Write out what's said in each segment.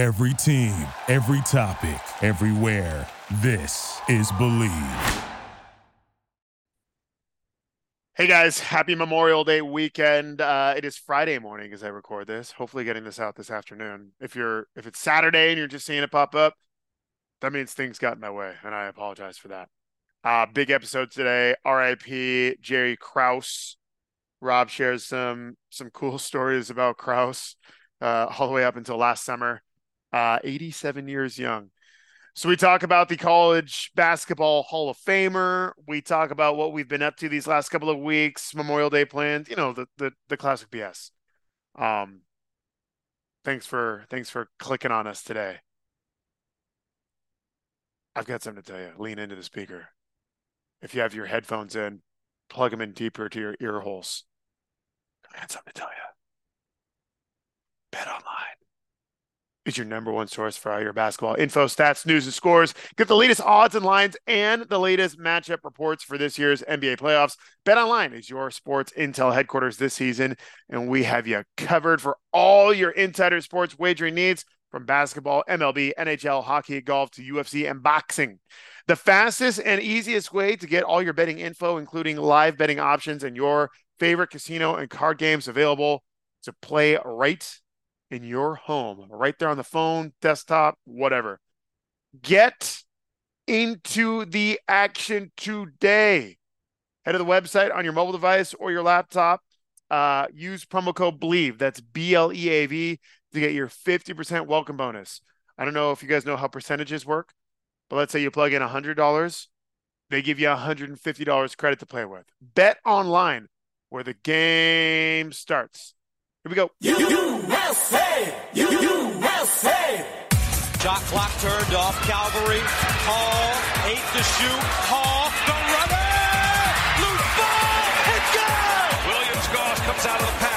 Every team, every topic, everywhere. This is Bleav. Hey guys, happy Memorial Day weekend. Uh, it is Friday morning as I record this. Hopefully, getting this out this afternoon. If you're if it's Saturday and you're just seeing it pop up, that means things got in my way, and I apologize for that. Uh, big episode today. R.I.P. Jerry Krause. Rob shares some some cool stories about Krause uh, all the way up until last summer uh, 87 years young. So we talk about the college basketball Hall of Famer. We talk about what we've been up to these last couple of weeks, Memorial Day plans, you know, the the, the classic BS. Um thanks for thanks for clicking on us today. I've got something to tell you. Lean into the speaker. If you have your headphones in, plug them in deeper to your ear holes. I got something to tell you. Bet online is your number one source for all your basketball info, stats, news, and scores. Get the latest odds and lines and the latest matchup reports for this year's NBA playoffs. Bet Online is your sports intel headquarters this season, and we have you covered for all your insider sports wagering needs from basketball, MLB, NHL, hockey, golf to UFC and boxing. The fastest and easiest way to get all your betting info, including live betting options and your favorite casino and card games available to play right in your home, right there on the phone, desktop, whatever. Get into the action today. Head to the website on your mobile device or your laptop. Uh, use promo code BLEAV, That's B L E A V to get your 50% welcome bonus. I don't know if you guys know how percentages work, but let's say you plug in $100, they give you $150 credit to play with. Bet online where the game starts. Here we go. USA! USA! Shot clock turned off. Calvary. Hall. Eight to shoot. Hall. The runner. Loose ball. And good. Williams Goss comes out of the pack.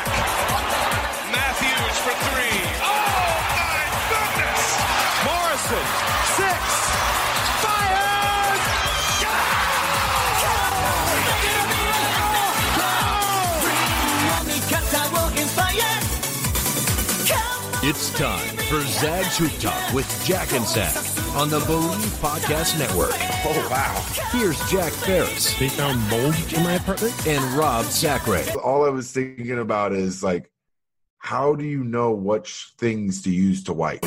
It's time for Zag's Hoop Talk with Jack and Zag on the Bleav Podcast Network. Oh, wow. Here's Jack Ferris They found mold in my apartment? and Rob Zachary. all I was thinking about is like, how do you know which things to use to wipe?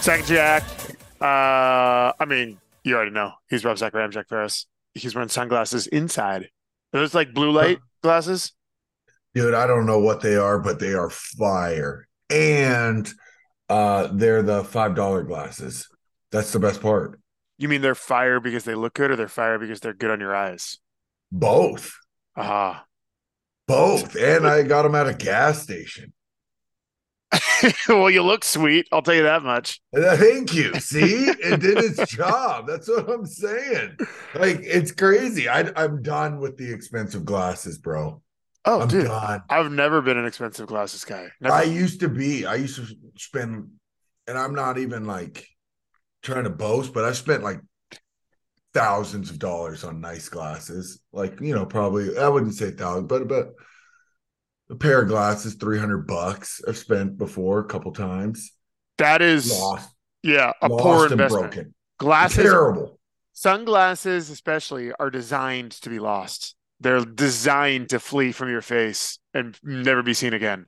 Second Jack. Uh, I mean, you already know. He's Rob Zachary. I'm Jack Ferris. He's wearing sunglasses inside. Are those like blue light glasses? Dude, I don't know what they are, but they are fire. And uh they're the five dollar glasses. That's the best part. You mean they're fire because they look good, or they're fire because they're good on your eyes? Both. Ah, Both. And I got them at a gas station. well, you look sweet. I'll tell you that much. Uh, thank you. See, it did its job. That's what I'm saying. Like, it's crazy. I, I'm done with the expensive glasses, bro. Oh, I'm dude, done. I've never been an expensive glasses guy. Never. I used to be. I used to spend, and I'm not even like trying to boast, but I spent like thousands of dollars on nice glasses. Like you know, probably I wouldn't say thousand, but but a pair of glasses, three hundred bucks. I've spent before a couple times. that is, Lost, yeah, a lost poor investment. broken. Glasses, Terrible. sunglasses, especially, are designed to be lost. They're designed to flee from your face and never be seen again.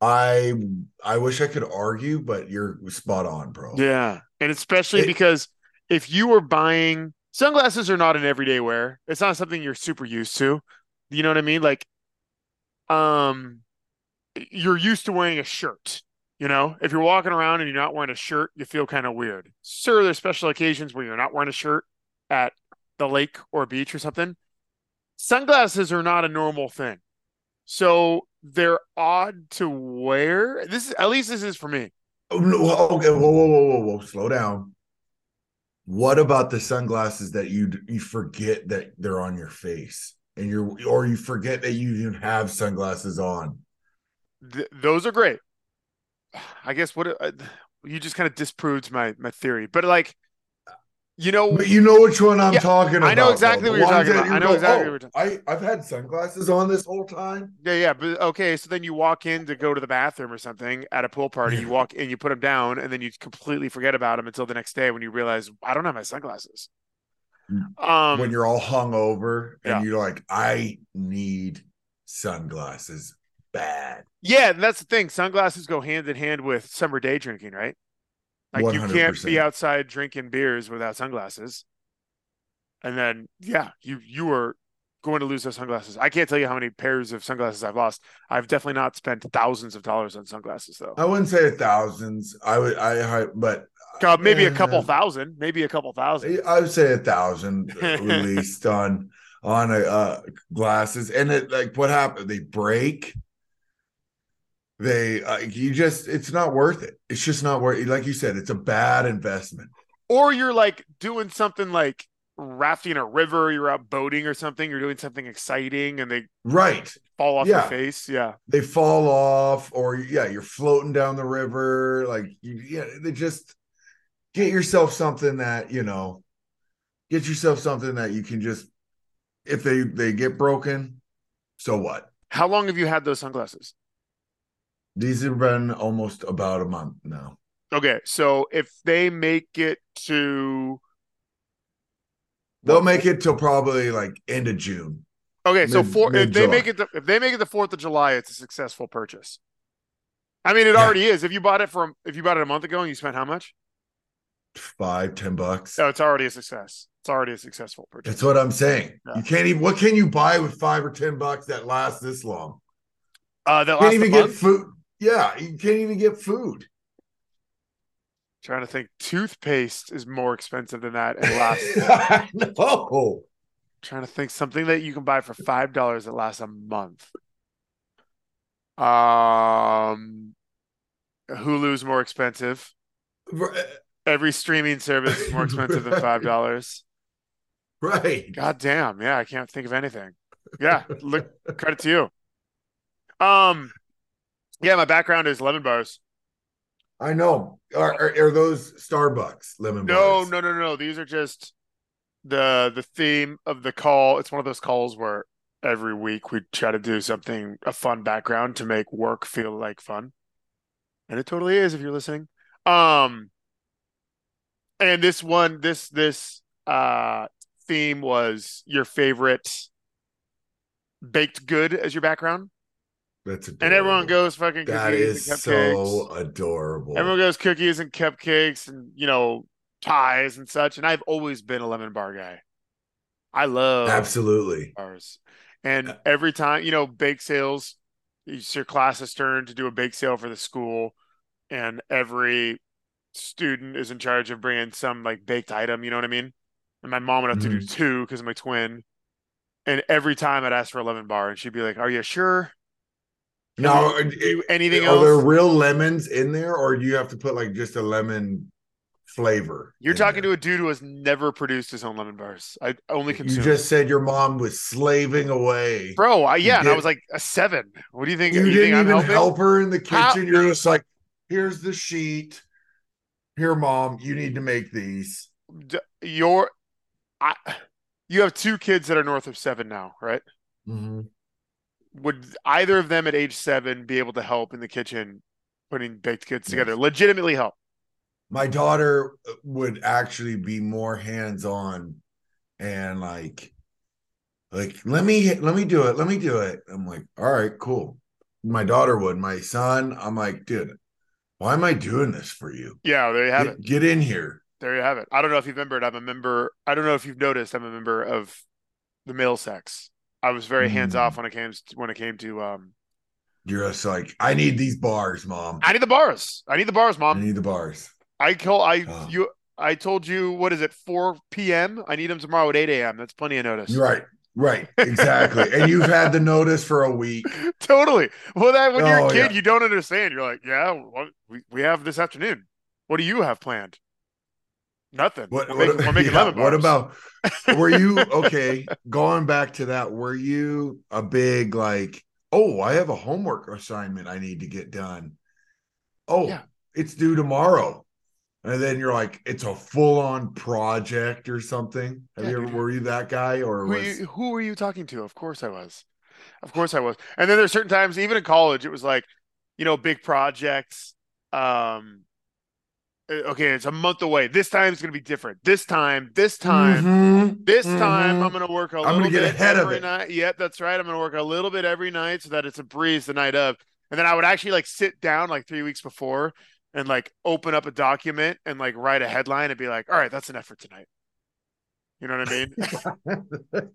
I I wish I could argue, but you're spot on, bro. Yeah. And especially It- because if you were buying sunglasses are not an everyday wear. It's not something you're super used to. You know what I mean? Like um you're used to wearing a shirt. You know, if you're walking around and you're not wearing a shirt, you feel kind of weird. Sure, there's special occasions where you're not wearing a shirt at the lake or beach or something. Sunglasses are not a normal thing. So they're odd to wear. This is at least this is for me. Oh, okay, whoa, whoa, whoa, whoa, whoa, slow down. What about the sunglasses that you you forget that they're on your face, and you're or you forget that you even have sunglasses on? Th- those are great. I guess what uh, you just kind of disproved my my theory, but like You know, But you know which one I'm Yeah, talking about. I know exactly though. what you're talking about. you I know go, exactly "Oh, what you're talking. I, I've had sunglasses on this whole time. Yeah, yeah, but okay. So then you walk in to go to the bathroom or something at a pool party. You walk in, you put them down, and then you completely forget about them until the next day when you realize I don't have my sunglasses. Um, when you're all hung over and yeah. you're like, I need sunglasses bad. yeah, and that's the thing. Sunglasses go hand in hand with summer day drinking, right? Like you can't be outside drinking beers without sunglasses. And then, yeah, you you are going to lose those sunglasses. I can't tell you how many pairs of sunglasses I've lost. I've definitely not spent thousands of dollars on sunglasses though. I wouldn't say thousands. I would, I, I but maybe a couple thousand, maybe a couple thousand. I would say a thousand released on on a uh, glasses, and it like what happened? They break. They uh, you just it's not worth it. It's just not worth. Like you said, it's a bad investment. or you're like doing something like rafting a river, you're out boating or something, you're doing something exciting and they Right? fall off Yeah. your face. Yeah. They fall off, or yeah, you're floating down the river. Like you, yeah, they just get yourself something that you know. Get yourself something that you can just if they they get broken, so what? How long have you had those sunglasses? These have been almost about a month now. Okay, so if they make it to They'll make it till probably like end of June. okay, so for if they make it to, if they make it the Fourth of July, it's a successful purchase. I mean, it Yeah. already is. If you bought it from if you bought it a month ago and you spent how much? Five, ten bucks. Oh, it's already a success. It's already a successful purchase. That's what I'm saying. Yeah. You can't even. What can you buy with five or ten bucks that lasts this long? Uh, that Can't even get food. Yeah, you can't even get food. Trying to think, toothpaste is more expensive than that and lasts know. Trying to think something that you can buy for five dollars that lasts a month. Um, Hulu's more expensive. Every streaming service is more expensive than five dollars. Right. God damn, yeah, I can't think of anything. Yeah, look, credit to you. Um, yeah, my background is lemon bars. I know. Are, are, are those Starbucks lemon No, bars? No, no, no, no. These are just the the theme of the call. It's one of those calls where every week we try to do something a fun background to make work feel like fun. And it totally is if you're listening. Um and this one this this uh theme was your favorite baked good as your background. That's adorable. And everyone goes fucking That cookies is and cupcakes. so adorable. Everyone goes cookies and cupcakes and you know pies and such. And I've always been a lemon bar guy. I love Absolutely. bars. And every time you know bake sales, it's your class's turn to do a bake sale for the school, and every student is in charge of bringing some like baked item. You know what I mean? And my mom would have to do Mhm. two because I'm a twin. And every time I'd ask for a lemon bar, and she'd be like, "Are you sure? No, anything are else?" there real lemons in there, or do you have to put like just a lemon flavor? You're talking there? to a dude who has never produced his own lemon bars. I only can You consume. just said your mom was slaving away. bro. I, yeah, and I was like a seven. What do you think? you you didn't think I'm even help her in the kitchen. How- You're just like, here's the sheet. Here, mom, you need to make these. Your, I, you have two kids that are north of seven now, right? Mhm. Would either of them at age seven be able to help in the kitchen putting baked goods Yes. together? Legitimately help. My daughter would actually be more hands on and like, like let me let me do it. Let me do it. I'm like, all right, cool. My daughter would. My son, I'm like, dude, why am I doing this for you? Yeah, there you have Get, it. get in here. There you have it. I don't know if you've remembered. I'm a member. I don't know if you've noticed. I'm a member of the male sex. I was very hands Mm. off when it came to, when it came to um. You're just like, I need these bars, mom. I need the bars. I need the bars, mom. I need the bars. I call I Oh. you I told you what is it 4 p.m. I need them tomorrow at 8 a.m. That's plenty of notice. You're Right, right, exactly. and you've had the notice for a week. totally. Well, that when you're Oh, a kid, yeah. you don't understand. You're like, yeah, what, we we have this afternoon. What do you have planned? Nothing. What, we're what- making, we're making yeah, lemon what about were you okay? Going back to that, were you a big like, oh, I have a homework assignment I need to get done. Oh, Yeah. it's due tomorrow. And then you're like, it's a full on project or something. Have Yeah, you ever dude. were you that guy or Who, was you, who were you talking to? Of course I was. Of course I was. And then there's certain times, even in college, it was like, you know, big projects. Um, uh, okay, it's a month away. This time it's gonna be different. This time, this time, Mhm, this time, mhm. I'm gonna work a I'm little bit ahead of every it. night. Yep, that's right. I'm gonna work a little bit every night so that it's a breeze the night of. And then I would actually like sit down like three weeks before and like open up a document and like write a headline and be like, all right, that's enough for tonight. You know what I mean? I'd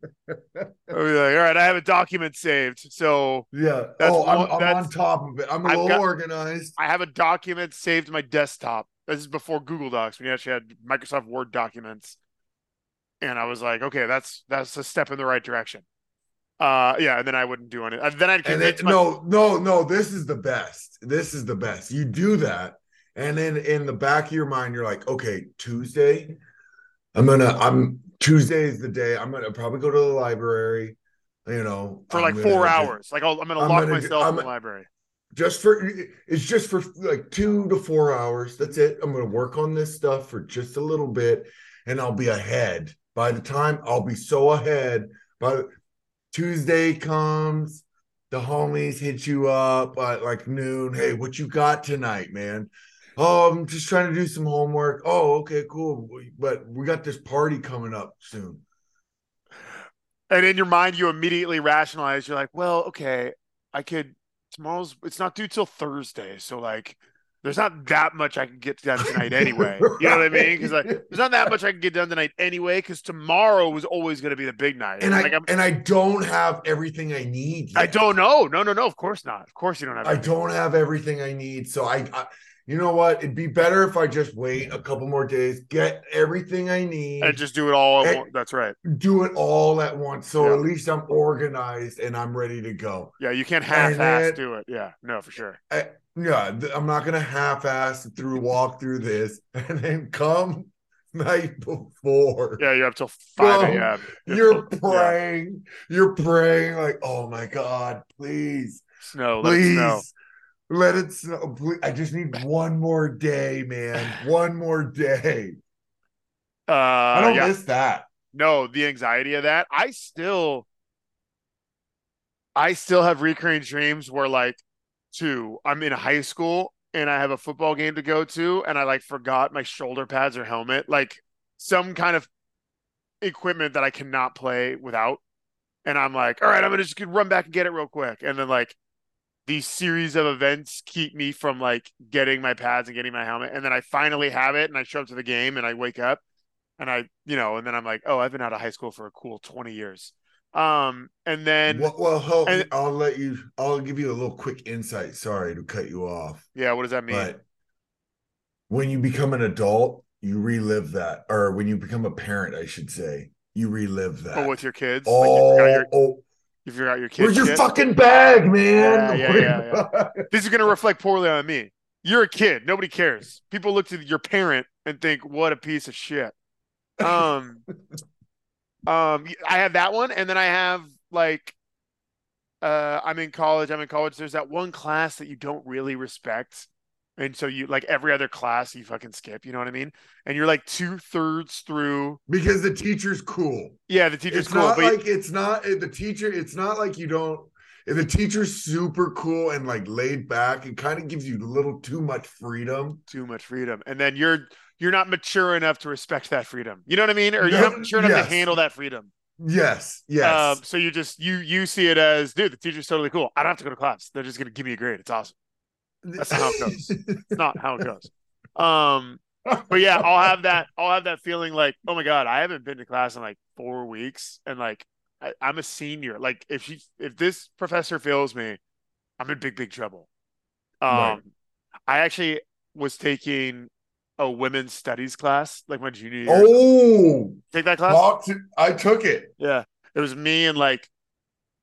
be like, all right, I have a document saved. So yeah. That's oh, I'm, one- I'm on top of it. I'm a I've little got- organized. I have a document saved to my desktop. This is before Google Docs when you actually had Microsoft Word documents. And I was like, okay, that's that's a step in the right direction. Uh yeah, and then I wouldn't do it. And then I'd then, my no, no, no. This is the best. This is the best. You do that, and then in the back of your mind, you're like, okay, Tuesday, I'm gonna. I'm Tuesday is the day. I'm gonna probably go to the library. You know, for I'm like gonna four hours. Like I'll, I'm gonna I'm lock gonna myself I'm- in the library. Just for it's just for like two to four hours. That's it. I'm gonna work on this stuff for just a little bit, and I'll be ahead. By the time I'll be so ahead, by Tuesday comes, the homies hit you up at like noon. Hey, what you got tonight, man? Oh, I'm just trying to do some homework. Oh, okay, cool. But we got this party coming up soon. And in your mind, you immediately rationalize. You're like, well, okay, I could. Tomorrow's. It's not due till Thursday, so like, there's not that much I can get done tonight anyway. You know what I mean? Because like, there's not that much I can get done tonight anyway. Because tomorrow was always going to be the big night. And I like, I'm, and I don't have everything I need. I don't know. No, no, no. Of course not. Of course you don't have. I don't have everything I need. So I, I you know what? It'd be better if I just wait a couple more days, get everything I need, and just do it all. At once. That's right. do it all at once. So Yeah. at least I'm organized and I'm ready to go. Yeah, you can't half-ass then- do it. Yeah, no, for sure. Yeah, th- I'm not gonna half-ass through walk through this and then come night before. Yeah, you're up till five a.m. You're Yeah. praying. You're praying like, oh my God, please. Snow, let please snow. Let it snow. Please. I just need one more day, man. One more day. Uh, I don't yeah. miss that. no, the anxiety of that. I still, I still have recurring dreams where like, two, I'm in high school and I have a football game to go to, and I like forgot my shoulder pads or helmet, like some kind of equipment that I cannot play without. And I'm like, all right, I'm gonna just run back and get it real quick. And then like these series of events keep me from like getting my pads and getting my helmet. And then I finally have it and I show up to the game and I wake up and I, you know, and then I'm like, oh, I've been out of high school for a cool 20 years. Um, and then well, well and- I'll let you. I'll give you a little quick insight. Sorry to cut you off, yeah, what does that mean? but when you become an adult, you relive that, or when you become a parent, I should say, you relive that. oh, with your kids? oh, like you your oh, you forgot your kids. where's your shit? fucking bag, man? Yeah, yeah, yeah, This is gonna reflect poorly on me. You're a kid. Nobody cares. People look to your parent and think, "What a piece of shit." Um, um, I have that one, and then I have like, uh, I'm in college. I'm in college. There's that one class that you don't really respect, and so you like every other class you fucking skip. You know what I mean? And you're like two thirds through. because the teacher's cool. Yeah, the teacher's it's cool, not but like it's not the teacher. It's not like you don't. If the teacher's super cool and like laid back, it kind of gives you a little too much freedom. too much freedom, and then you're you're not mature enough to respect that freedom. You know what I mean? Or you're No, not mature enough yes. to handle that freedom. Yes, yes. Um, so you just you you see it as, dude, the teacher's totally cool. I don't have to go to class. They're just gonna give me a grade. It's awesome. That's not how it goes. It's not how it goes. Um, but yeah, I'll have that. I'll have that feeling like, oh my god, I haven't been to class in like four weeks, and like I, I'm a senior. Like if she if this professor fails me, I'm in big big trouble. Um, Right. I actually was taking a women's studies class like my junior year. oh, Take that class? to, I took it. Yeah, it was me and like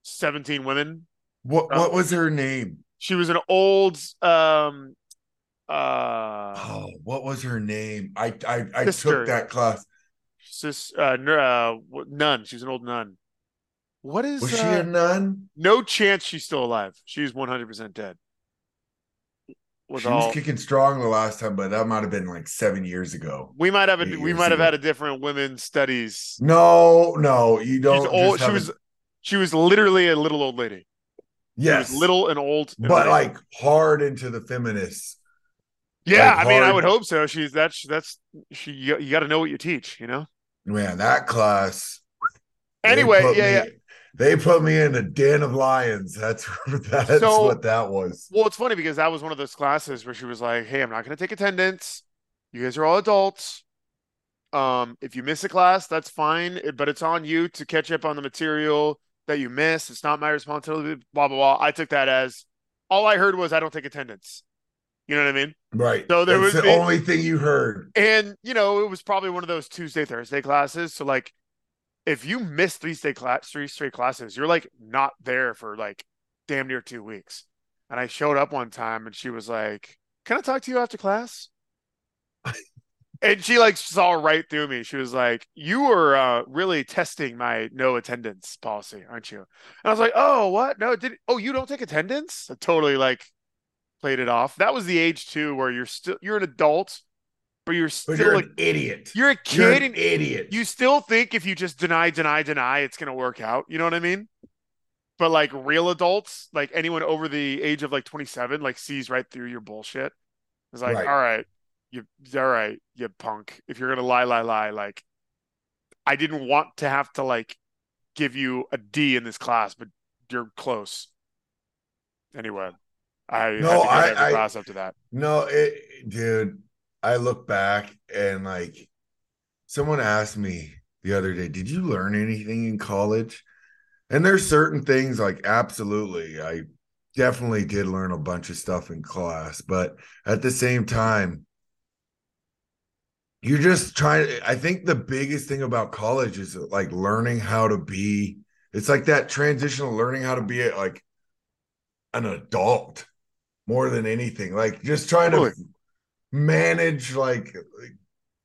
17 women. What Oh. what was her name? She was an old um uh Oh, what was her name? I I, I Sister. took that class. sis uh, uh nun. She was an old nun. What is Was she uh, a nun? no chance she's still alive. She's 100% dead. was she all. was kicking strong the last time, but that might have been like seven years ago. we might have a we might have ago. had a different women's studies. No, no, you don't. She's old. She was she was literally a little old lady. Yes, little and old. and but like hard into the feminists. yeah, like I mean, I would hope so. She's that's that's she. You, you got to know what you teach, you know. Man, that class. Anyway, yeah, me- yeah. They put me in a den of lions. That's that's So- what that was. Well, it's funny because that was one of those classes where she was like, "Hey, I'm not going to take attendance. You guys are all adults. Um, if you miss a class, that's fine, but it's on you to catch up on the material that you missed. It's not my responsibility." Blah blah blah. I took that as all I heard was I don't take attendance. You know what I mean? Right. So there That's would the be- only thing you heard. And you know, it was probably one of those Tuesday Thursday classes. So like, if you miss three straight class, three straight classes, you're like not there for like damn near two weeks. And I showed up one time, and she was like, "Can I talk to you after class?" And she like saw right through me. She was like, "You were uh, really testing my no attendance policy, aren't you?" And I was like, "Oh, what? No, did oh you don't take attendance?" I totally like played it off. That was the age too where you're still you're an adult, but you're But still you're like an idiot. you're a You're kid an and idiot. you still think if you just deny, deny, deny, it's gonna work out. You know what I mean? But like real adults, like anyone over the age of like 27, like sees right through your bullshit. It's like, Right. all right, you all right, you punk. If you're gonna lie, lie, lie, like I didn't want to have to like give you a D in this class, but you're close. Anyway, I No, I- every I- class after that. No, it, dude. I look back and like someone asked me the other day, "Did you learn anything in college?" And there's certain things like absolutely, I definitely did learn a bunch of stuff in class, but at the same time, you're just trying. I think the biggest thing about college is like learning how to be. It's like that transitional learning how to be like an adult more than anything. Like just trying to manage like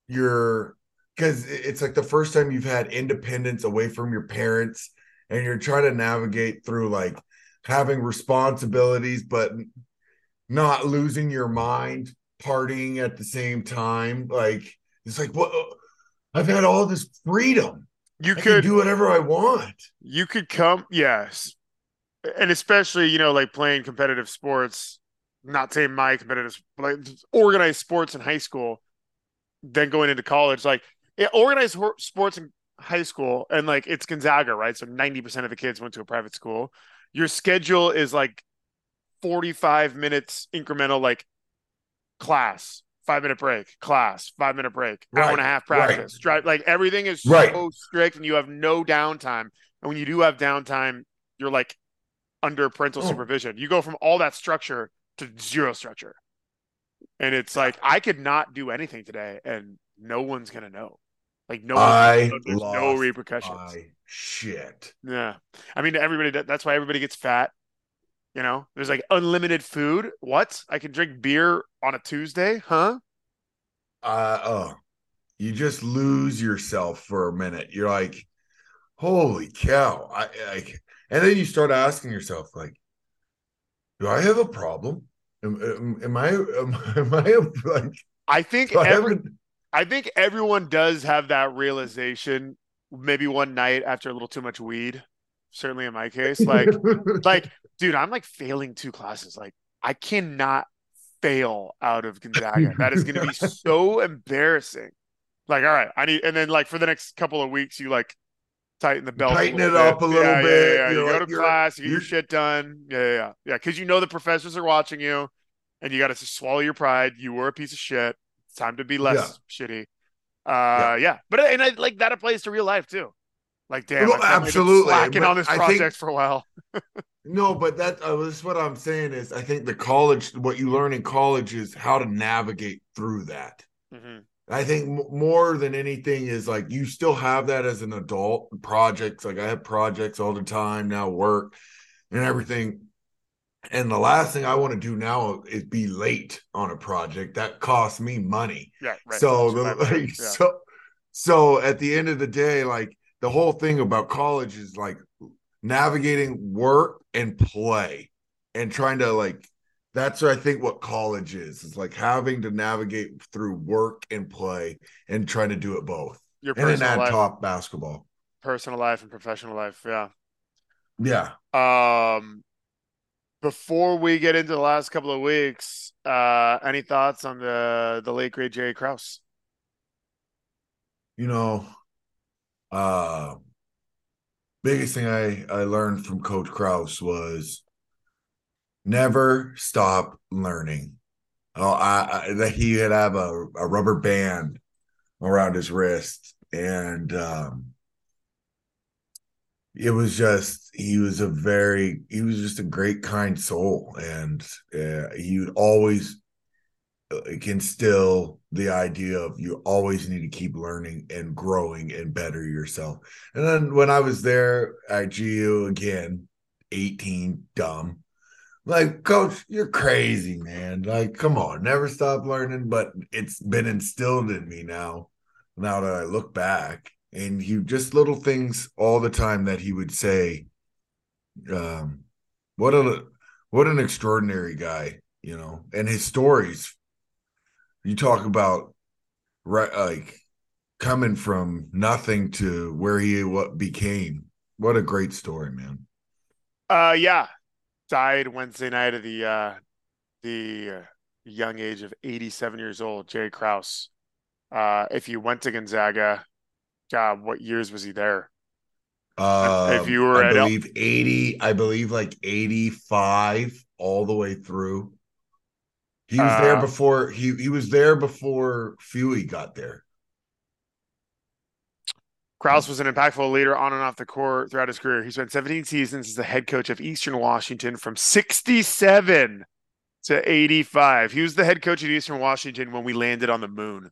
your because it's like the first time you've had independence away from your parents and you're trying to navigate through like having responsibilities but not losing your mind partying at the same time like it's like what uh, i've had all this freedom. You i can could do whatever i want. You could come yes. And especially you know like playing competitive sports not saying my competitive like organized sports in high school then going into college like yeah, organized sports in high school and like it's gonzaga right? So 90% of the kids went to a private school. Your schedule is like 45 minutes incremental like class five minute break class five minute break hour and a Right, half right. practice drive like everything is Right. so strict and you have no downtime and when you do have downtime you're like under parental Oh. supervision you go from all that structure to zero structure and it's like i could not do anything today and no one's gonna know like no i know. there's no repercussions shit yeah. I mean, everybody, that's why everybody gets fat. You know, there's like unlimited food. What? I can drink beer on a Tuesday? Huh? uh oh you just lose yourself for a minute you're like holy cow i like and then you start asking yourself like do i have a problem am, am, am i am, am i like I think do I I think everyone does have that realization maybe one night after a little too much weed. Certainly in my case. Like, like, dude, I'm like failing two classes. Like, I cannot fail out of Gonzaga. That is going to be so embarrassing. Like, all right, I need, and then like for the next couple of weeks, you like tighten the belt, Tighten it up bit. a little Yeah, yeah, bit. Yeah, You're You go to class, you get your shit done. Yeah, yeah, yeah, yeah. Because you know the professors are watching you, and you got to swallow your pride. You were a piece of shit. It's time to be less shitty. Uh, yeah. but and I like that applies to real life too. Like, damn, Well, I've absolutely, slacking but on this project think- for a while. no but that uh, this is what i'm saying is i think the college what you learn in college is how to navigate through that Mhm. I think m- more than anything is like you still have that as an adult projects. Like I have projects all the time now, work and everything. And the last thing I want to do now is be late on a project that costs me money. Yeah, right. So, the, what I meant. like, Yeah. so, so at the end of the day, like the whole thing about college is like navigating work and play and trying to like that's I think what college is. It's like having to navigate through work and play and trying to do it both. Your And then personal add life, top basketball. personal life and professional life. Yeah. Yeah. Um, before we get into the last couple of weeks, uh, any thoughts on the the late great Jerry Krause? you know, uh biggest thing I I learned from Coach Krause was never stop learning. Oh, I, I that he had have a, a rubber band around his wrist, and um it was just he was a very he was just a great kind soul, and uh, he would always like still the idea of you always need to keep learning and growing and better yourself. And then when I was there at GU again, 18, dumb, like, coach, you're crazy, man. Like, come on, never stop learning. But it's been instilled in me now, now that I look back. And you just little things all the time that he would say. Um, what a what an extraordinary guy, you know, and his stories you talk about right like coming from nothing to where he what became what a great story man Uh, yeah, died Wednesday night of the uh, the uh, young age of 87 years old. Jerry Krause. Uh, if you went to Gonzaga, God, what years was he there? uh If you were i at El- believe 80 i believe like 85 all the way through he was there Uh, before he he was there before Fuey got there Krause was an impactful leader on and off the court throughout his career. He spent 17 seasons as the head coach of Eastern Washington from 67 to 85. He was the head coach at Eastern Washington when we landed on the moon.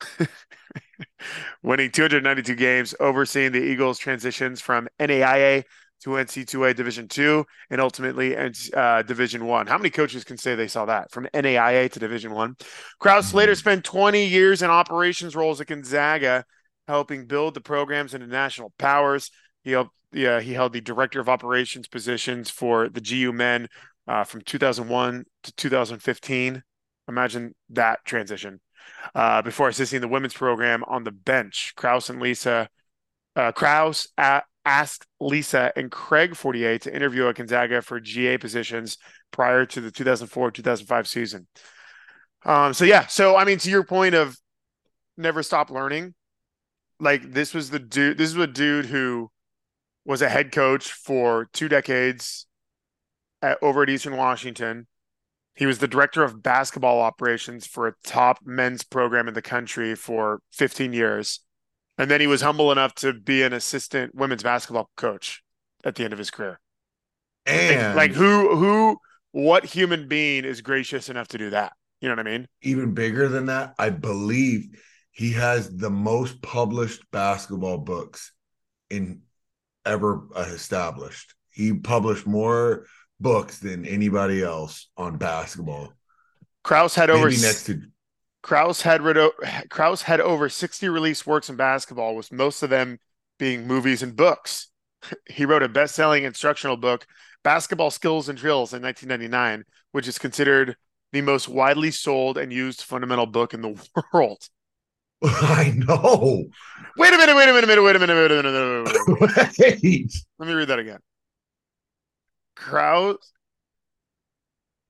Winning 292 games, overseeing the Eagles' transitions from NAIA to NC2A Division Two, and ultimately uh, Division One. How many coaches can say they saw that from NAIA to Division One? Krause later spent 20 years in operations roles at Gonzaga, helping build the programs into national powers. He helped, yeah, he held the director of operations positions for the GU men uh, from 2001 to 2015. Imagine that transition. Uh, before assisting the women's program on the bench, Krause and Lisa, uh, Krause a- asked Lisa and Craig Fortier to interview at Gonzaga for GA positions prior to the 2004-2005 season. Um, so yeah, so I mean, to your point of never stop learning, like this was the dude. This is a dude who was a head coach for two decades at, over at Eastern Washington. He was the director of basketball operations for a top men's program in the country for 15 years. And then he was humble enough to be an assistant women's basketball coach at the end of his career. and Like, like who who what human being is gracious enough to do that? You know what I mean? even bigger than that, I believe he has the most published basketball books in ever established. He published more books than anybody else on basketball. Krause had over Maybe next to Krause had read Krause had over 60 released works in basketball, with most of them being movies and books. He wrote a best-selling instructional book, Basketball Skills and Drills, in 1999, which is considered the most widely sold and used fundamental book in the world. I know. Wait a minute, wait a minute, wait a minute, wait a minute, wait a minute. Wait minute. Wait. Let me read that again. Krause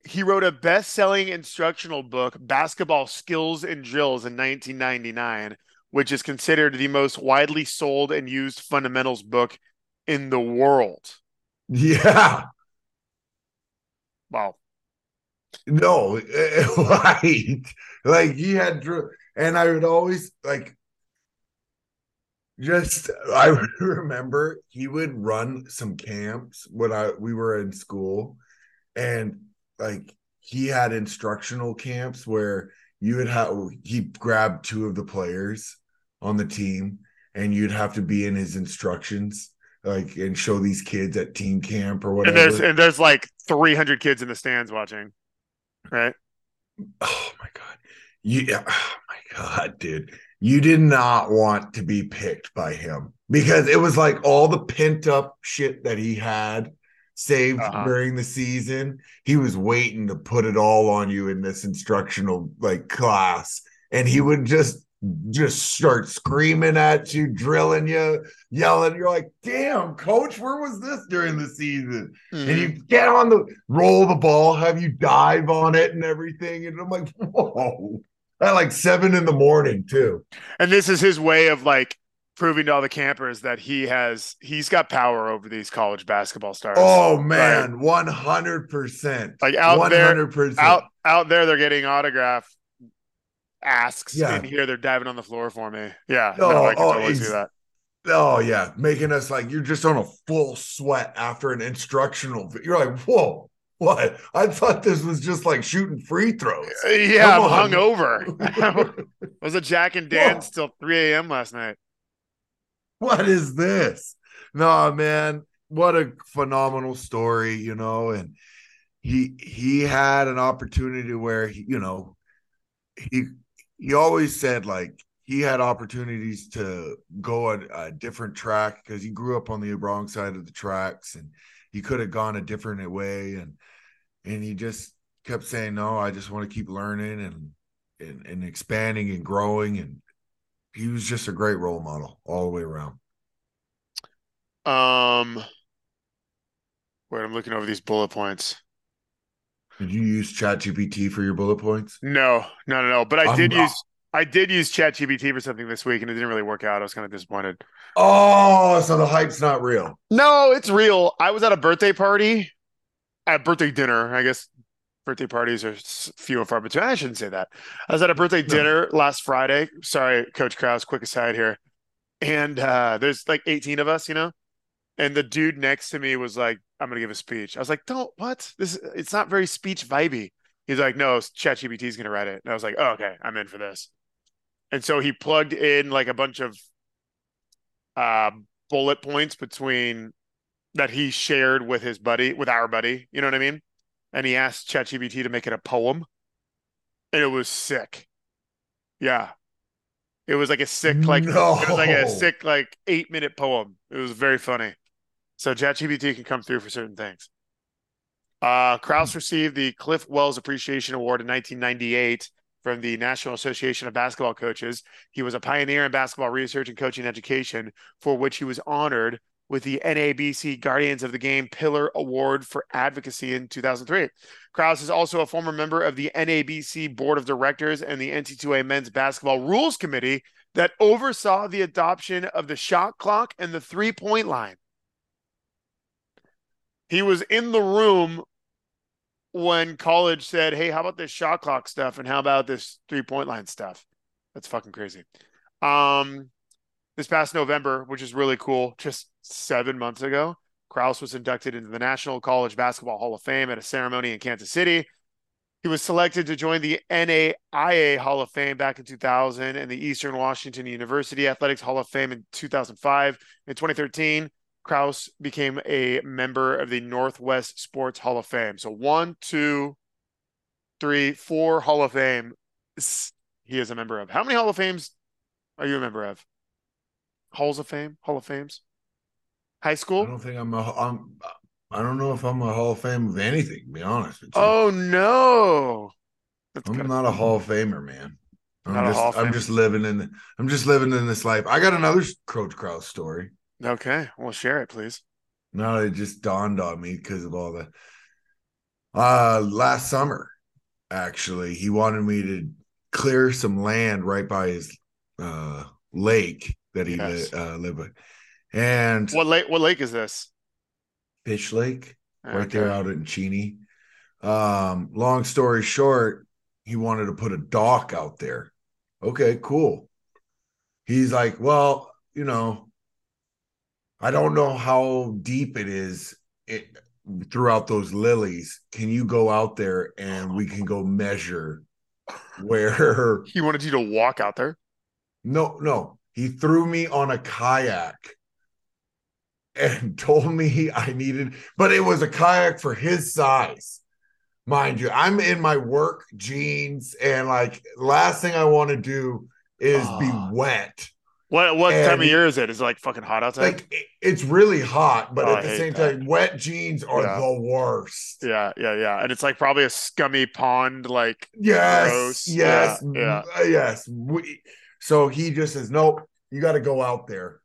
he wrote a best-selling instructional book, Basketball Skills and Drills in 1999, which is considered the most widely sold and used fundamentals book in the world. Yeah. Wow. No, right. Like he had, dr- and I would always like just, I remember he would run some camps when I, we were in school and like he had instructional camps where you would have, he grabbed two of the players on the team and you'd have to be in his instructions like and show these kids at team camp or whatever. And there's and there's like 300 kids in the stands watching. Right? Oh my god. You oh my god, dude. You did not want to be picked by him because it was like all the pent up shit that he had saved Uh-huh. during the season. He was waiting to put it all on you in this instructional like class, and he would just just start screaming at you, drilling you, yelling. You're like, "Damn, coach, where was this during the season?" Mm-hmm. And you get on the roll the ball, have you dive on it and everything, and I'm like, "Whoa!" At like seven in the morning too. And this is his way of like proving to all the campers that he has he's got power over these college basketball stars. Oh man, one hundred percent. Like out there- hundred percent. out out there they're getting autograph asks Yeah. and here they're diving on the floor for me. Yeah. Oh, no, I can oh, totally ex- that. Oh yeah, making us like you're just on a full sweat after an instructional. You're like, whoa, what? I thought this was just like shooting free throws. Uh, yeah, Come I'm hungover. Was at Jack and Dan's Whoa. till 3 a.m. last night. What is this? No, man, what a phenomenal story, you know, and he he had an opportunity where he, you know, he he always said like he had opportunities to go a, a different track because he grew up on the wrong side of the tracks and he could have gone a different way. And and he just kept saying no i just want to keep learning and, and and expanding and growing and he was just a great role model all the way around Um wait, I'm looking over these bullet points. did you use ChatGPT for your bullet points No, no, no, no. But I I'm did not- use I did use ChatGPT for something this week and it didn't really work out. I was kind of disappointed. oh so the hype's not real No, it's real. I was at a birthday party, at birthday dinner. I guess birthday parties are few and far between. I shouldn't say that. I was at a birthday dinner last Friday. Sorry, Coach Krause. Quick aside here, and uh, there's like 18 of us, you know. And the dude next to me was like, "I'm gonna give a speech." I was like, "Don't what? This it's not very speech vibey." He's like, "No, ChatGPT is gonna write it." And I was like, "Oh, okay, I'm in for this." And so he plugged in like a bunch of uh, bullet points between that he shared with his buddy, with our buddy. You know what I mean? And he asked ChatGPT to make it a poem, and it was sick. Yeah, it was like a sick, like No. it was like a sick, like eight minute poem. It was very funny. So ChatGPT can come through for certain things. Uh, Krause received the Cliff Wells Appreciation Award in 1998 from the National Association of Basketball Coaches. He was a pioneer in basketball research and coaching education, for which he was honored with the NABC Guardians of the Game Pillar Award for Advocacy in 2003. Krause is also a former member of the NABC Board of Directors and the NC2A Men's Basketball Rules Committee that oversaw the adoption of the shot clock and the three point line. He was in the room when college said, Hey, how about this shot clock stuff? And how about this three point line stuff? That's fucking crazy. Um, this past November, which is really cool, just seven months ago, Krause was inducted into the National College Basketball Hall of Fame at a ceremony in Kansas City. He was selected to join the NAIA Hall of Fame back in 2000 and the Eastern Washington University Athletics Hall of Fame in 2005. In 2013, Krause became a member of the Northwest Sports Hall of Fame. So one, two, three, four Hall of Fame he is a member of. How many Hall of Fames are you a member of? Halls of Fame? Hall of Fames? High school? I don't think I'm a. I'm. I don't know if I'm a Hall of Fame of anything. To be honest with Oh no. That's I'm kinda- not a Hall of Famer, man. I'm Not just. I'm just living in. I'm just living in this life. I got another Coach Krause story. Okay. Well share it, please. No, it just dawned on me because of all the. Uh, last summer, actually, he wanted me to clear some land right by his uh lake that he Yes. li- uh, lived by, and What lake what lake is this? Fish Lake. right there out in Cheney. Um, long story short, he wanted to put a dock out there. Okay, cool. He's like, well, you know, I don't know how deep it is it, throughout those lilies. Can you go out there and we can go measure where? He wanted you to walk out there. No, no. He threw me on a kayak and told me I needed, but it was a kayak for his size. Mind you, I'm in my work jeans, and like last thing I want to do is Oh. be wet What what time of year is it? Is it like fucking hot outside? Like it- it's really hot, but Oh, I at the same that. time, wet jeans are Yeah. the worst. yeah, yeah, yeah. And it's like probably a scummy pond. Like Yes, Gross. yes, Yeah, uh, yes. We, so he just says, "Nope, you got to go out there,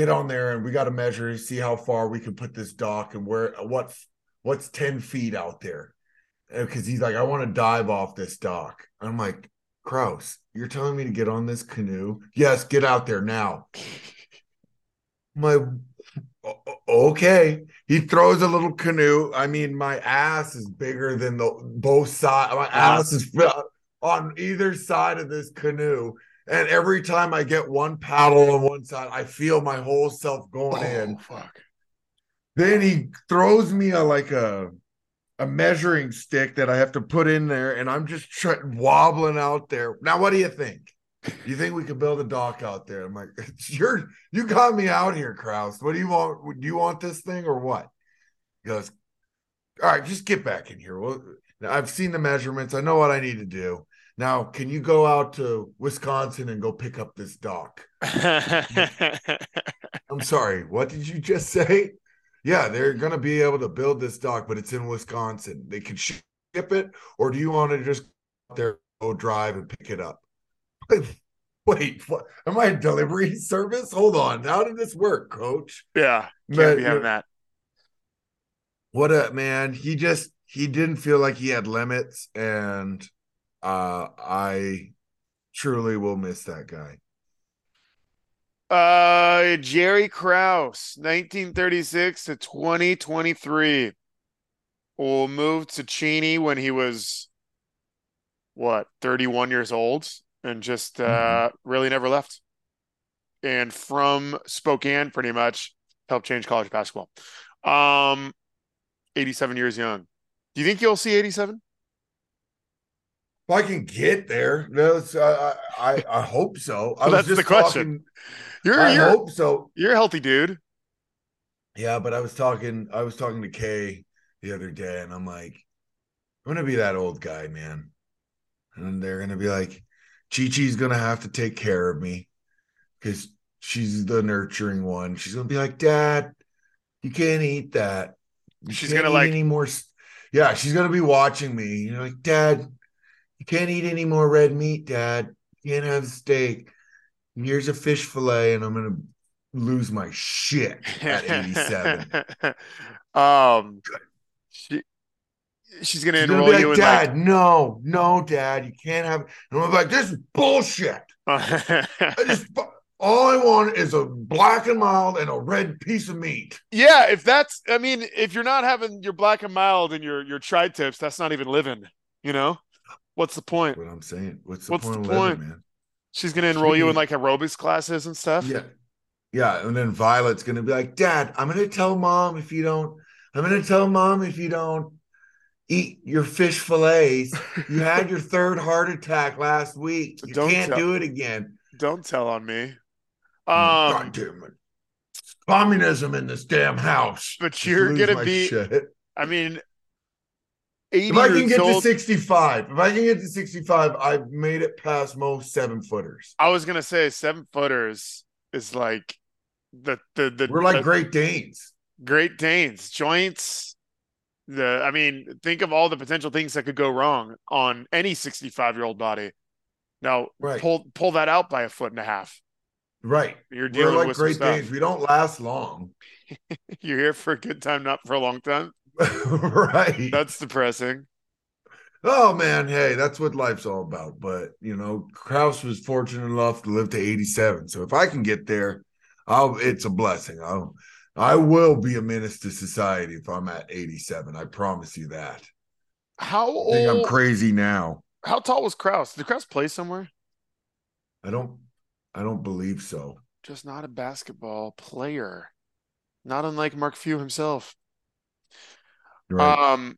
get on there, and we got to measure, see how far we can put this dock and where what what's ten feet out there." Uh, because he's like, "I want to dive off this dock." I'm like, "Krause, you're telling me to get on this canoe? Yes, get out there now." I'm like, "O- o- okay. He throws a little canoe. I mean, my ass is bigger than the both sides. My ass is on either side of this canoe. And every time I get one paddle on one side, I feel my whole self going oh, in. Oh, fuck. Then he throws me a like a a measuring stick that I have to put in there, and I'm just try- wobbling out there. Now, what do you think? You think we could build a dock out there? I'm like, you're you got me out here, Krause. What do you want? Do you want this thing or what? He goes, all right, just get back in here. Well, I've seen the measurements. I know what I need to do. Now, can you go out to Wisconsin and go pick up this dock? I'm sorry. What did you just say? Yeah, they're going to be able to build this dock, but it's in Wisconsin. They can ship it, or do you want to just go there, go drive and pick it up? Wait, what? Am I a delivery service? Hold on. How did this work, coach? yeah, can't But, be having that. What a man. He just he didn't feel like he had limits, and uh I truly will miss that guy. Uh, Jerry Krause, 1936 to 2023. Will move to Cheney when he was what 31 years old, and just uh really never left. And from Spokane, pretty much helped change college basketball. Um, 87 years young. Do you think you'll see 87? If I can get there, that's I I, I- I hope so. I Well, was that's just the question. talking- You're I you're hope so. you're a healthy dude. Yeah, but I was talking I was talking to Kay the other day, and I'm like, I'm gonna be that old guy, man. And they're gonna be like, Chi Chi's gonna have to take care of me because she's the nurturing one. She's gonna be like, Dad, you can't eat that. You She's gonna, like- any more. Yeah, she's gonna be watching me. You're like, Dad, you can't eat any more red meat, Dad. You can't have steak. Here's a fish fillet, and I'm gonna lose my shit at 87. um, she, she's gonna She's gonna enroll you like, in Dad, no, no, Dad, you can't have. And I'm like, this is bullshit. like. I just, all I want is a black and mild and a red piece of meat. yeah, if that's, I mean, if you're not having your black and mild and your your tri tips, that's not even living. You know, what's the point? What I'm saying. What's the What's point the of living, man? She's gonna enroll you in like aerobics classes and stuff. Yeah, yeah. And then Violet's gonna be like, Dad, I'm gonna tell mom if you don't. I'm gonna tell mom if you don't eat your fish fillets. You had your third heart attack last week. You Don't can't tell- do it again. Don't tell on me. God Um, damn it. Communism in this damn house. but you're gonna be. shit. I mean, eighty If I can get to 65, if I can get to 65, I've made it past most seven footers. I was gonna say seven footers is like the the the We're like the Great Danes. Great Danes joints. The I mean, think of all the potential things that could go wrong on any 65 year old body. Now Right. pull pull that out by a foot and a half. Right. You're We're dealing like with Great. Danes. We don't last long. You're here for a good time, not for a long time. right. That's depressing. Oh man, hey, that's what life's all about. But you know, Krause was fortunate enough to live to 87. So if I can get there, I'll it's a blessing. I'll I will be a menace to society if I'm at 87. I promise you that. How I think I'm crazy now. How tall was Krause? Did Krause play somewhere? I don't I don't believe so. Just not a basketball player. Not unlike Mark Few himself. Right. Um,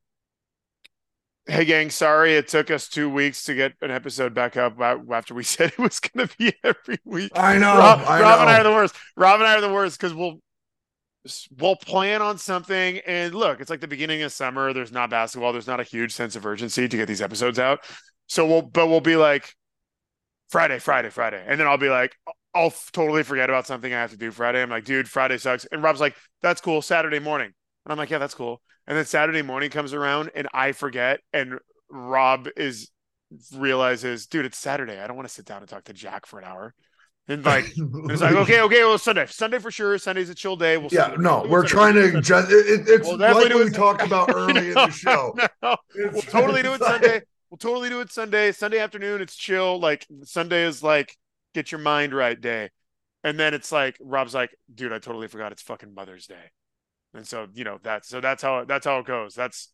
hey gang, sorry it took us two weeks to get an episode back up after we said it was going to be every week. I know. Rob, I Rob and I are the worst. Rob and I are the worst because we'll we'll plan on something and look, it's like the beginning of summer. There's not basketball. There's not a huge sense of urgency to get these episodes out. So we'll but we'll be like Friday, Friday, Friday, and then I'll be like, I'll f- totally forget about something I have to do Friday. I'm like, dude, Friday sucks. And Rob's like, that's cool. Saturday morning. And I'm like, yeah, that's cool. And then Saturday morning comes around and I forget. And Rob is realizes, dude, it's Saturday. I don't want to sit down and talk to Jack for an hour. And like, it's like, okay, okay, well, Sunday, Sunday for sure. Sunday's a chill day. We'll Yeah, we'll no, we're Sunday. trying to just it, it- it's We'll like we it- talked about early in the show. no, We'll totally do it Sunday. We'll totally do it Sunday. Sunday afternoon, it's chill. Like Sunday is like get your mind right day. And then it's like Rob's like, dude, I totally forgot it's fucking Mother's Day. And so, you know, that's so that's how that's how it goes. That's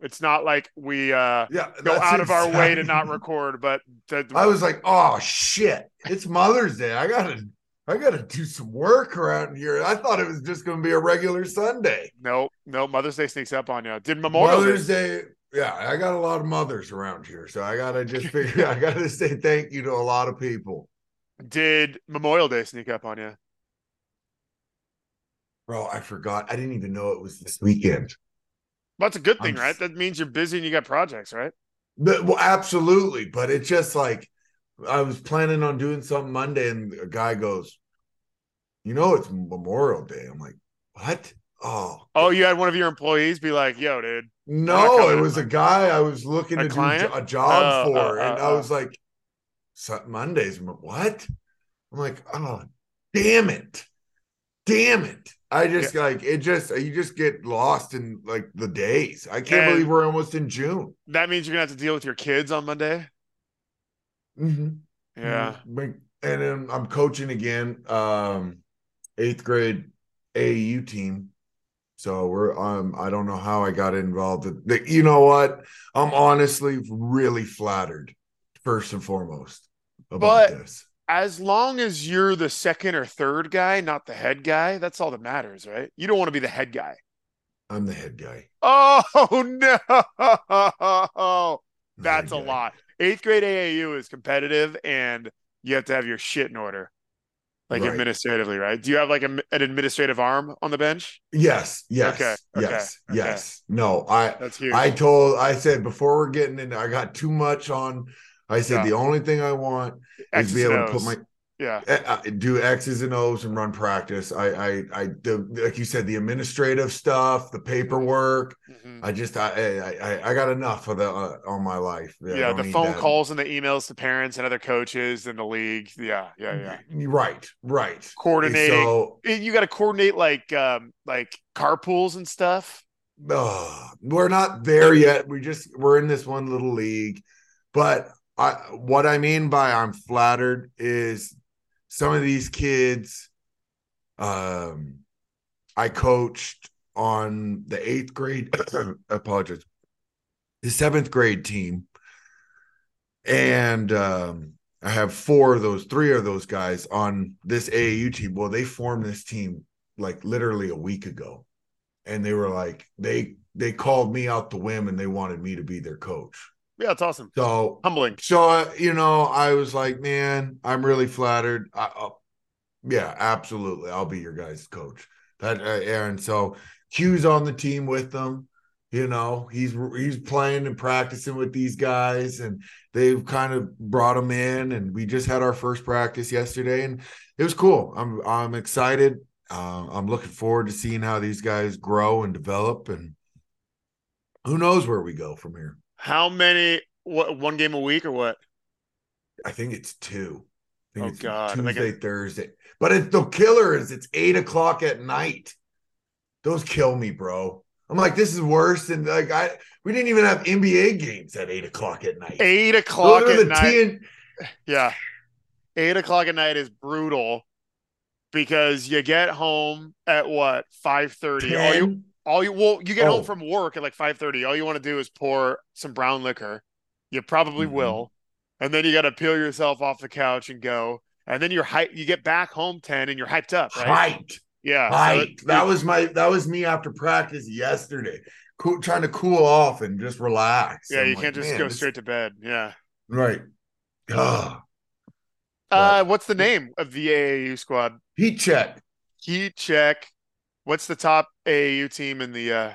it's not like we uh Yeah, go out of our way to not record, but the, I was like, oh shit, it's Mother's Day. I gotta I gotta do some work around here. I thought it was just gonna be a regular Sunday. no, no, Mother's Day sneaks up on you. Did Memorial Mother's Day? Day. Yeah, I got a lot of mothers around here, so I gotta just figure. I gotta say thank you to a lot of people, Did Memorial Day sneak up on you? Bro. I forgot. I didn't even know it was this weekend. Well, that's a good thing, I'm right? That means you're busy and you got projects, right? But, well, absolutely, but it's just like I was planning on doing something Monday, and a guy goes, "You know, it's Memorial Day." I'm like, "What?" Oh, Oh, you had one of your employees be like, "Yo, dude, No, it was a guy I was looking A to do client? jo- a job Oh, for, oh, and oh, I oh. was like, Mondays, what? I'm like, oh, damn it, damn it! I just like it. Just you just get lost in like the days. I can't And- believe we're almost in June. that means you're gonna have to deal with your kids on Monday." Mm-hmm. Yeah. Mhm. and then I'm coaching again, um, eighth grade AAU team. So we're um I don't know how I got involved. You know what? I'm honestly really flattered, first and foremost, about But- this. As long as you're the second or third guy, not the head guy, that's all that matters, right? You don't want to be the head guy. I'm the head guy. Oh no, that's a guy. lot. Eighth grade AAU is competitive, and you have to have your shit in order, like Right. administratively, right? Do you have like a, an administrative arm on the bench? Yes, yes, Okay, okay, yes, okay. yes. No, I That's huge. I told I said before we're getting in, I got too much on. I said Yeah. the only thing I want is X's be able to put my yeah. uh, uh, do X's and O's and run practice. I, I, I, the, like you said, the administrative stuff, the paperwork. Mhm. I just, I, I, I, I got enough of the uh, all my life. I yeah, the phone that. calls and the emails to parents and other coaches in the league. Yeah, yeah, yeah. Right, right. Coordinating. So you got to coordinate like um like carpools and stuff. uh, we're not there yet. We just we're in this one little league, but I what I mean by I'm flattered is some of these kids. Um, I coached on the eighth grade. I apologize, the seventh grade team, and um, I have four of those, three of those guys on this AAU team. Well, they formed this team like literally a week ago and they were like they they called me out the whim and they wanted me to be their coach Yeah, it's awesome. so Humbling. so uh, you know i was like man i'm really flattered. I, I'll, yeah absolutely. I'll be your guys coach. That uh, and so q's on the team with them you know? He's he's playing and practicing with these guys and they've kind of brought him in and we just had our first practice yesterday and it was cool. I'm i'm excited. Uh, i'm looking forward to seeing how these guys grow and develop and who knows where we go from here How many? What one game a week or what? I think it's two. I think Oh, it's God. Like Tuesday, a- Thursday. But it's the killer is it's eight o'clock at night. Those kill me, bro. I'm like, this is worse than like I we didn't even have NBA games at eight o'clock at night. Eight o'clock at night. TN Yeah. Eight o'clock at night is brutal because you get home at what five thirty. All you 10. All you well, you get Oh. home from work at like five thirty. All you want to do is pour some brown liquor. You probably Mhm. will. And then you gotta peel yourself off the couch and go. And then you're hype you get back home ten and you're hyped up, right? Hyped. Yeah. so Hyped. it- that was my that was me after practice yesterday. Cool, trying to cool off and just relax. yeah, I'm you like, can't just go this- straight to bed. Yeah. right. Ugh. Uh what's the name of the AAU squad? Heat check. Heat check. What's the top AAU team in the uh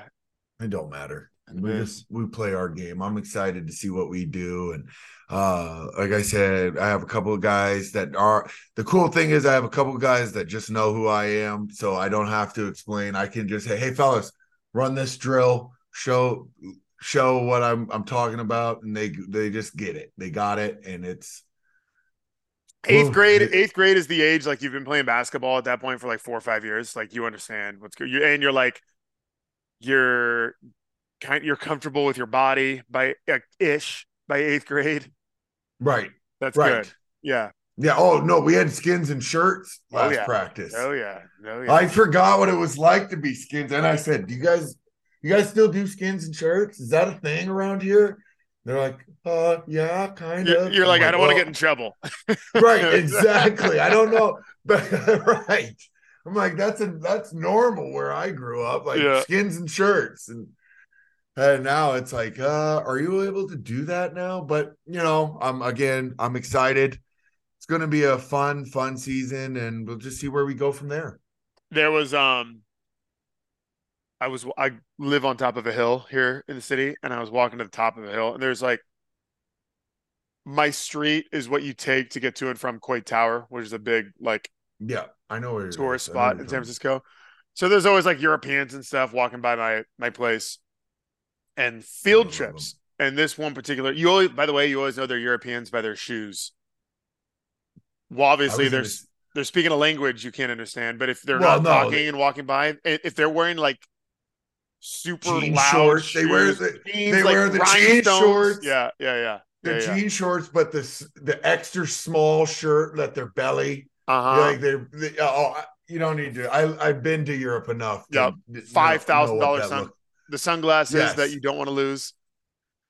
It don't matter. We just we play our game. I'm excited to see what we do. And uh like I said, I have a couple of guys that are the cool thing is I have a couple of guys that just know who I am. So I don't have to explain. I can just say, hey fellas, run this drill, show show what I'm I'm talking about, and they they just get it. They got it, and it's eighth grade. Eighth grade is the age like you've been playing basketball at that point for like four or five years. Like you understand what's good, you and you're like you're kind you're comfortable with your body by uh, ish by eighth grade. right, That's right. good. Yeah. Yeah. Oh no, we had skins and shirts Oh, last yeah. practice. Oh yeah. Oh yeah. I forgot what it was like to be skins. And I said, Do you guys you guys still do skins and shirts? Is that a thing around here? They're like, uh yeah, kind you're, of. you're like, I'm I don't want to get in trouble. right, exactly. I don't know. But right. I'm like, that's a that's normal where I grew up, like Yeah. skins and shirts. And and now it's like, uh, are you able to do that now? But you know, I'm again, I'm excited. It's gonna be a fun, fun season, and we'll just see where we go from there. there was um I was I live on top of a hill here in the city and I was walking to the top of a hill and there's like my street is what you take to get to and from Coit Tower, which is a big like Yeah, I know where tourist spot in San. Francisco. So there's always like Europeans and stuff walking by my my place and field trips. And this one particular you always by the way, you always know they're Europeans by their shoes. Well, obviously they're this- they're speaking a language you can't understand, but if they're Well, not no, talking they- and walking by, if they're wearing like super Jean loud shorts, they wear the- jeans, they like wear the jean shorts. Yeah, yeah, yeah. the yeah, yeah. jean shorts, but the the extra small shirt that their belly, Uh-huh. like they're they, oh, you don't need to. I I've been to Europe enough. to Yep. know- know Five thousand dollars sun the sunglasses Yes. that you don't want to lose.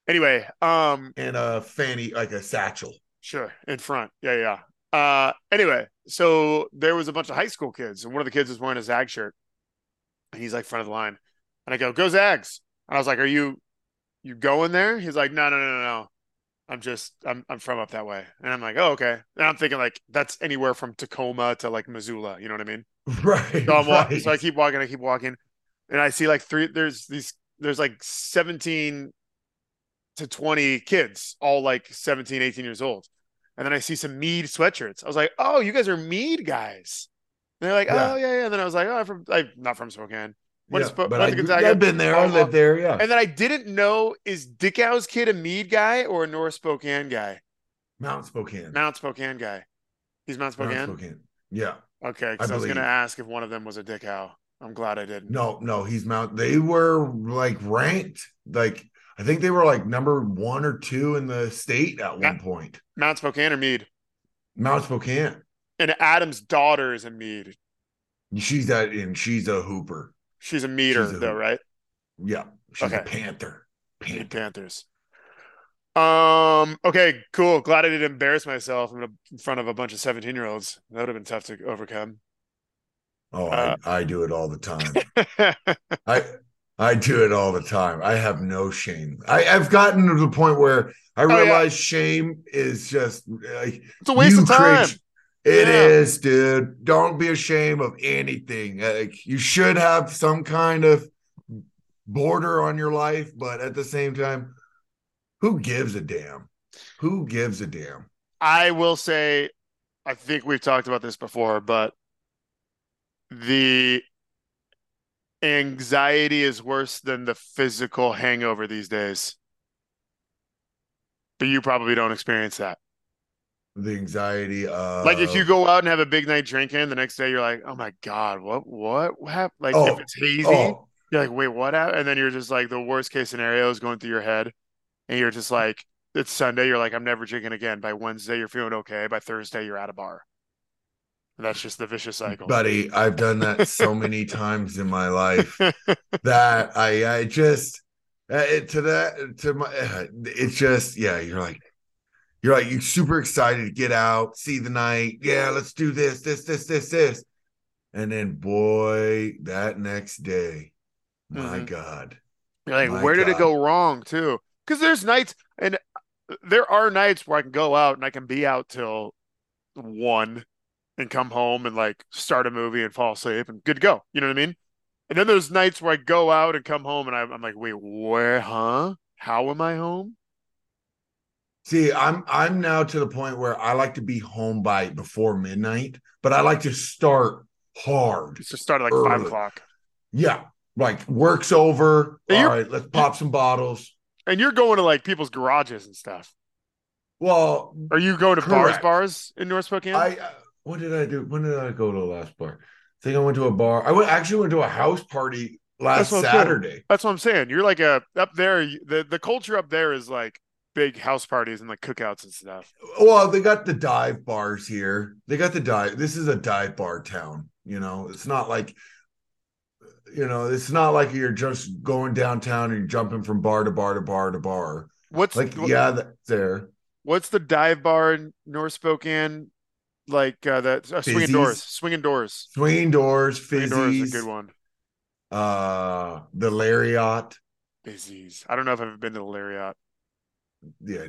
Anyway, um, and a fanny like a satchel. Sure, in front. Yeah, yeah. Uh anyway, so there was a bunch of high school kids, and one of the kids was wearing a Zag shirt. And he's like front of the line. And I go, Go Zags. And I was like, Are you you going there? He's like, No, no, no, no, no. I'm just I'm I'm from up that way. And I'm like, Oh, okay. And I'm thinking like that's anywhere from Tacoma to like Missoula, you know what I mean? Right. So I'm walking, right. so I keep walking, I keep walking, and I see like three. There's these. There's like 17 to 20 kids, all like 17, 18 years old, and then I see some Mead sweatshirts. I was like, "Oh, you guys are Mead guys." And they're like, Yeah. "Oh yeah, yeah." And then I was like, "Oh, I'm from I'm not from Spokane." Went Yeah, but went I, to Gonzaga. I've been there. I lived there. Yeah. And then I didn't know is Dickow's kid a Mead guy or a North Spokane guy? Mount Spokane. Mount Spokane guy. He's Mount Spokane. Mount Spokane. Yeah. Okay, because I I, was gonna ask if one of them was a Dickow. I'm glad I didn't. No, no, he's Mount. They were like ranked. Like I think they were like number one or two in the state at one point. Mount Spokane or Mead. Mount Spokane. And Adam's daughter is a Mead. She's that, and she's a hooper. She's a meter She's a though, right? Yeah, she's a panther. Panther. Panthers. Um. Okay. Cool. Glad I didn't embarrass myself in, a, in front of a bunch of seventeen-year-olds. That would have been tough to overcome. Oh, Uh, I, I do it all the time. I I do it all the time. I have no shame. I, I've gotten to the point where I Oh, yeah. realize shame is just like it's a waste of time. create- It Yeah. is, dude. Don't be ashamed of anything. Like you should have some kind of border on your life, but at the same time, who gives a damn? Who gives a damn? I will say, I think we've talked about this before, but the anxiety is worse than the physical hangover these days. But you probably don't experience that. The anxiety of Like if you go out and have a big night drinking, the next day you're like, "Oh my god, what what, what happened?" Like if Oh, it's hazy, oh, you're like, "Wait, what happened?" And then you're just like, the worst case scenario is going through your head, and you're just like, "It's Sunday." You're like, "I'm never drinking again." By Wednesday, you're feeling okay. By Thursday, you're at a bar. And that's just the vicious cycle. buddy, I've done that so many times in my life. that I I just uh, it, to that to my uh, it's just yeah you're like you're like you're super excited to get out see the night yeah let's do this this this this this and then boy that next day my Mhm. god You're like, My where did it go wrong too? Because there's nights, and there are nights where I can go out and I can be out till one and come home and like start a movie and fall asleep and good to go. You know what I mean? And then there's nights where I go out and come home and I'm, I'm like, wait, where, huh? How am I home? See, I'm I'm now to the point where I like to be home by before midnight, but I like to start hard. It's just started like five o'clock. Yeah, like work's over. All right, let's pop some bottles. And you're going to like people's garages and stuff. Well, Are you going to bars, Correct. bars in North Spokane? I uh, what did I do? When did I go to the last bar? I think I went to a bar. I went actually went to a house party last That's what I'm saying. Saturday. That's what I'm saying. You're like a up there. The the culture up there is like big house parties and like cookouts and stuff. Well, they got the dive bars here. They got the dive. This is a dive bar town. You know, it's not like, you know, it's not like you're just going downtown and you're jumping from bar to bar to bar to bar. What's Like, yeah, that's there. What's the dive bar in North Spokane? Like uh, the uh, swinging doors, swinging doors. Swinging doors, Swinging doors is a good one. uh, the Lariat, Fizzies. I don't know if I've ever been to the Lariat. Yeah,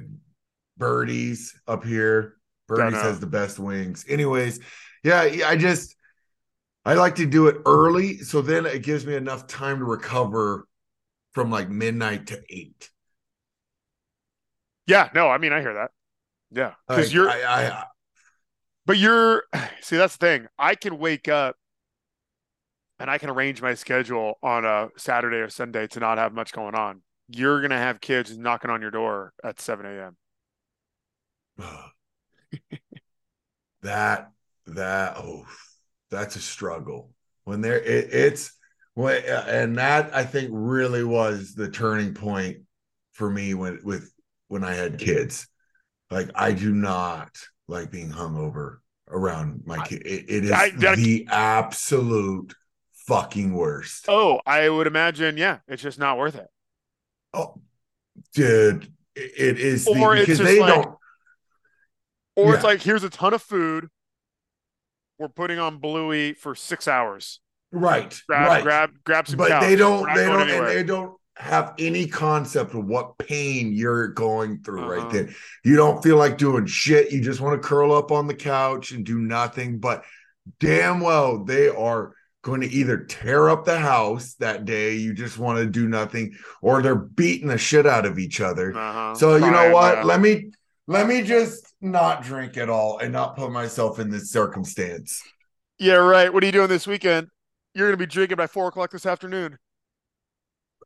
Birdies up here. Birdies has the best wings. Anyways, yeah, I just I like to do it early, so then it gives me enough time to recover from like midnight to eight. Yeah, no, I mean I hear that. Yeah, because Like, you're, I, I uh, but you're. See, that's the thing. I can wake up, and I can arrange my schedule on a Saturday or Sunday to not have much going on. You're gonna have kids knocking on your door at seven a.m. that that oh that's a struggle when there it, it's when uh, and that I think really was the turning point for me when with when I had kids. Like I do not like being hungover around my kid. It, it is I- that- the absolute fucking worst. Oh, I would imagine. Yeah, it's just not worth it. Oh, dude, it, is the- Or it's because they like- don't. Or it's like, here's a ton of food. We're putting on Bluey for six hours. Right, Grab, right. grab, grab some. but couch. they don't they don't and they don't have any concept of what pain you're going through Uh-huh. right then you don't feel like doing shit you just want to curl up on the couch and do nothing but damn well they are going to either tear up the house that day you just want to do nothing or they're beating the shit out of each other Uh-huh. so you know what yeah. let me let me just not drink at all and not put myself in this circumstance Yeah, right. What are you doing this weekend? You're going to be drinking by four o'clock this afternoon.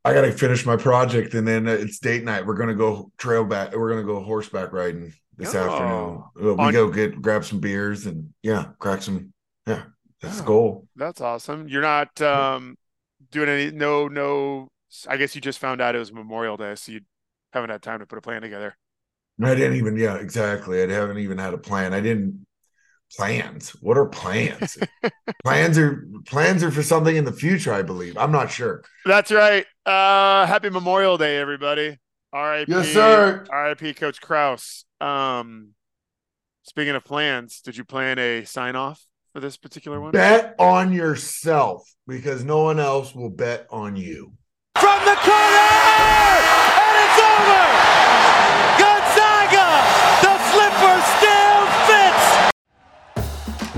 I gotta finish my project and then it's date night. We're gonna go trail back. We're gonna go horseback riding this Oh. afternoon. Uh, We On- go get grab some beers and yeah, crack some. Yeah, that's the Oh. goal. That's awesome. You're not um doing any no no. I guess you just found out it was Memorial Day, so you haven't had time to put a plan together. I didn't even. Yeah, exactly. I haven't even had a plan. I didn't plans. What are plans? plans are plans are for something in the future. I believe. I'm not sure. That's right. Uh happy Memorial Day, everybody. R.I.P. Yes, sir. R.I.P. Coach Krause. Um, speaking of plans, did you plan a sign off for this particular one? Bet on yourself because no one else will bet on you. From the corner! And it's over!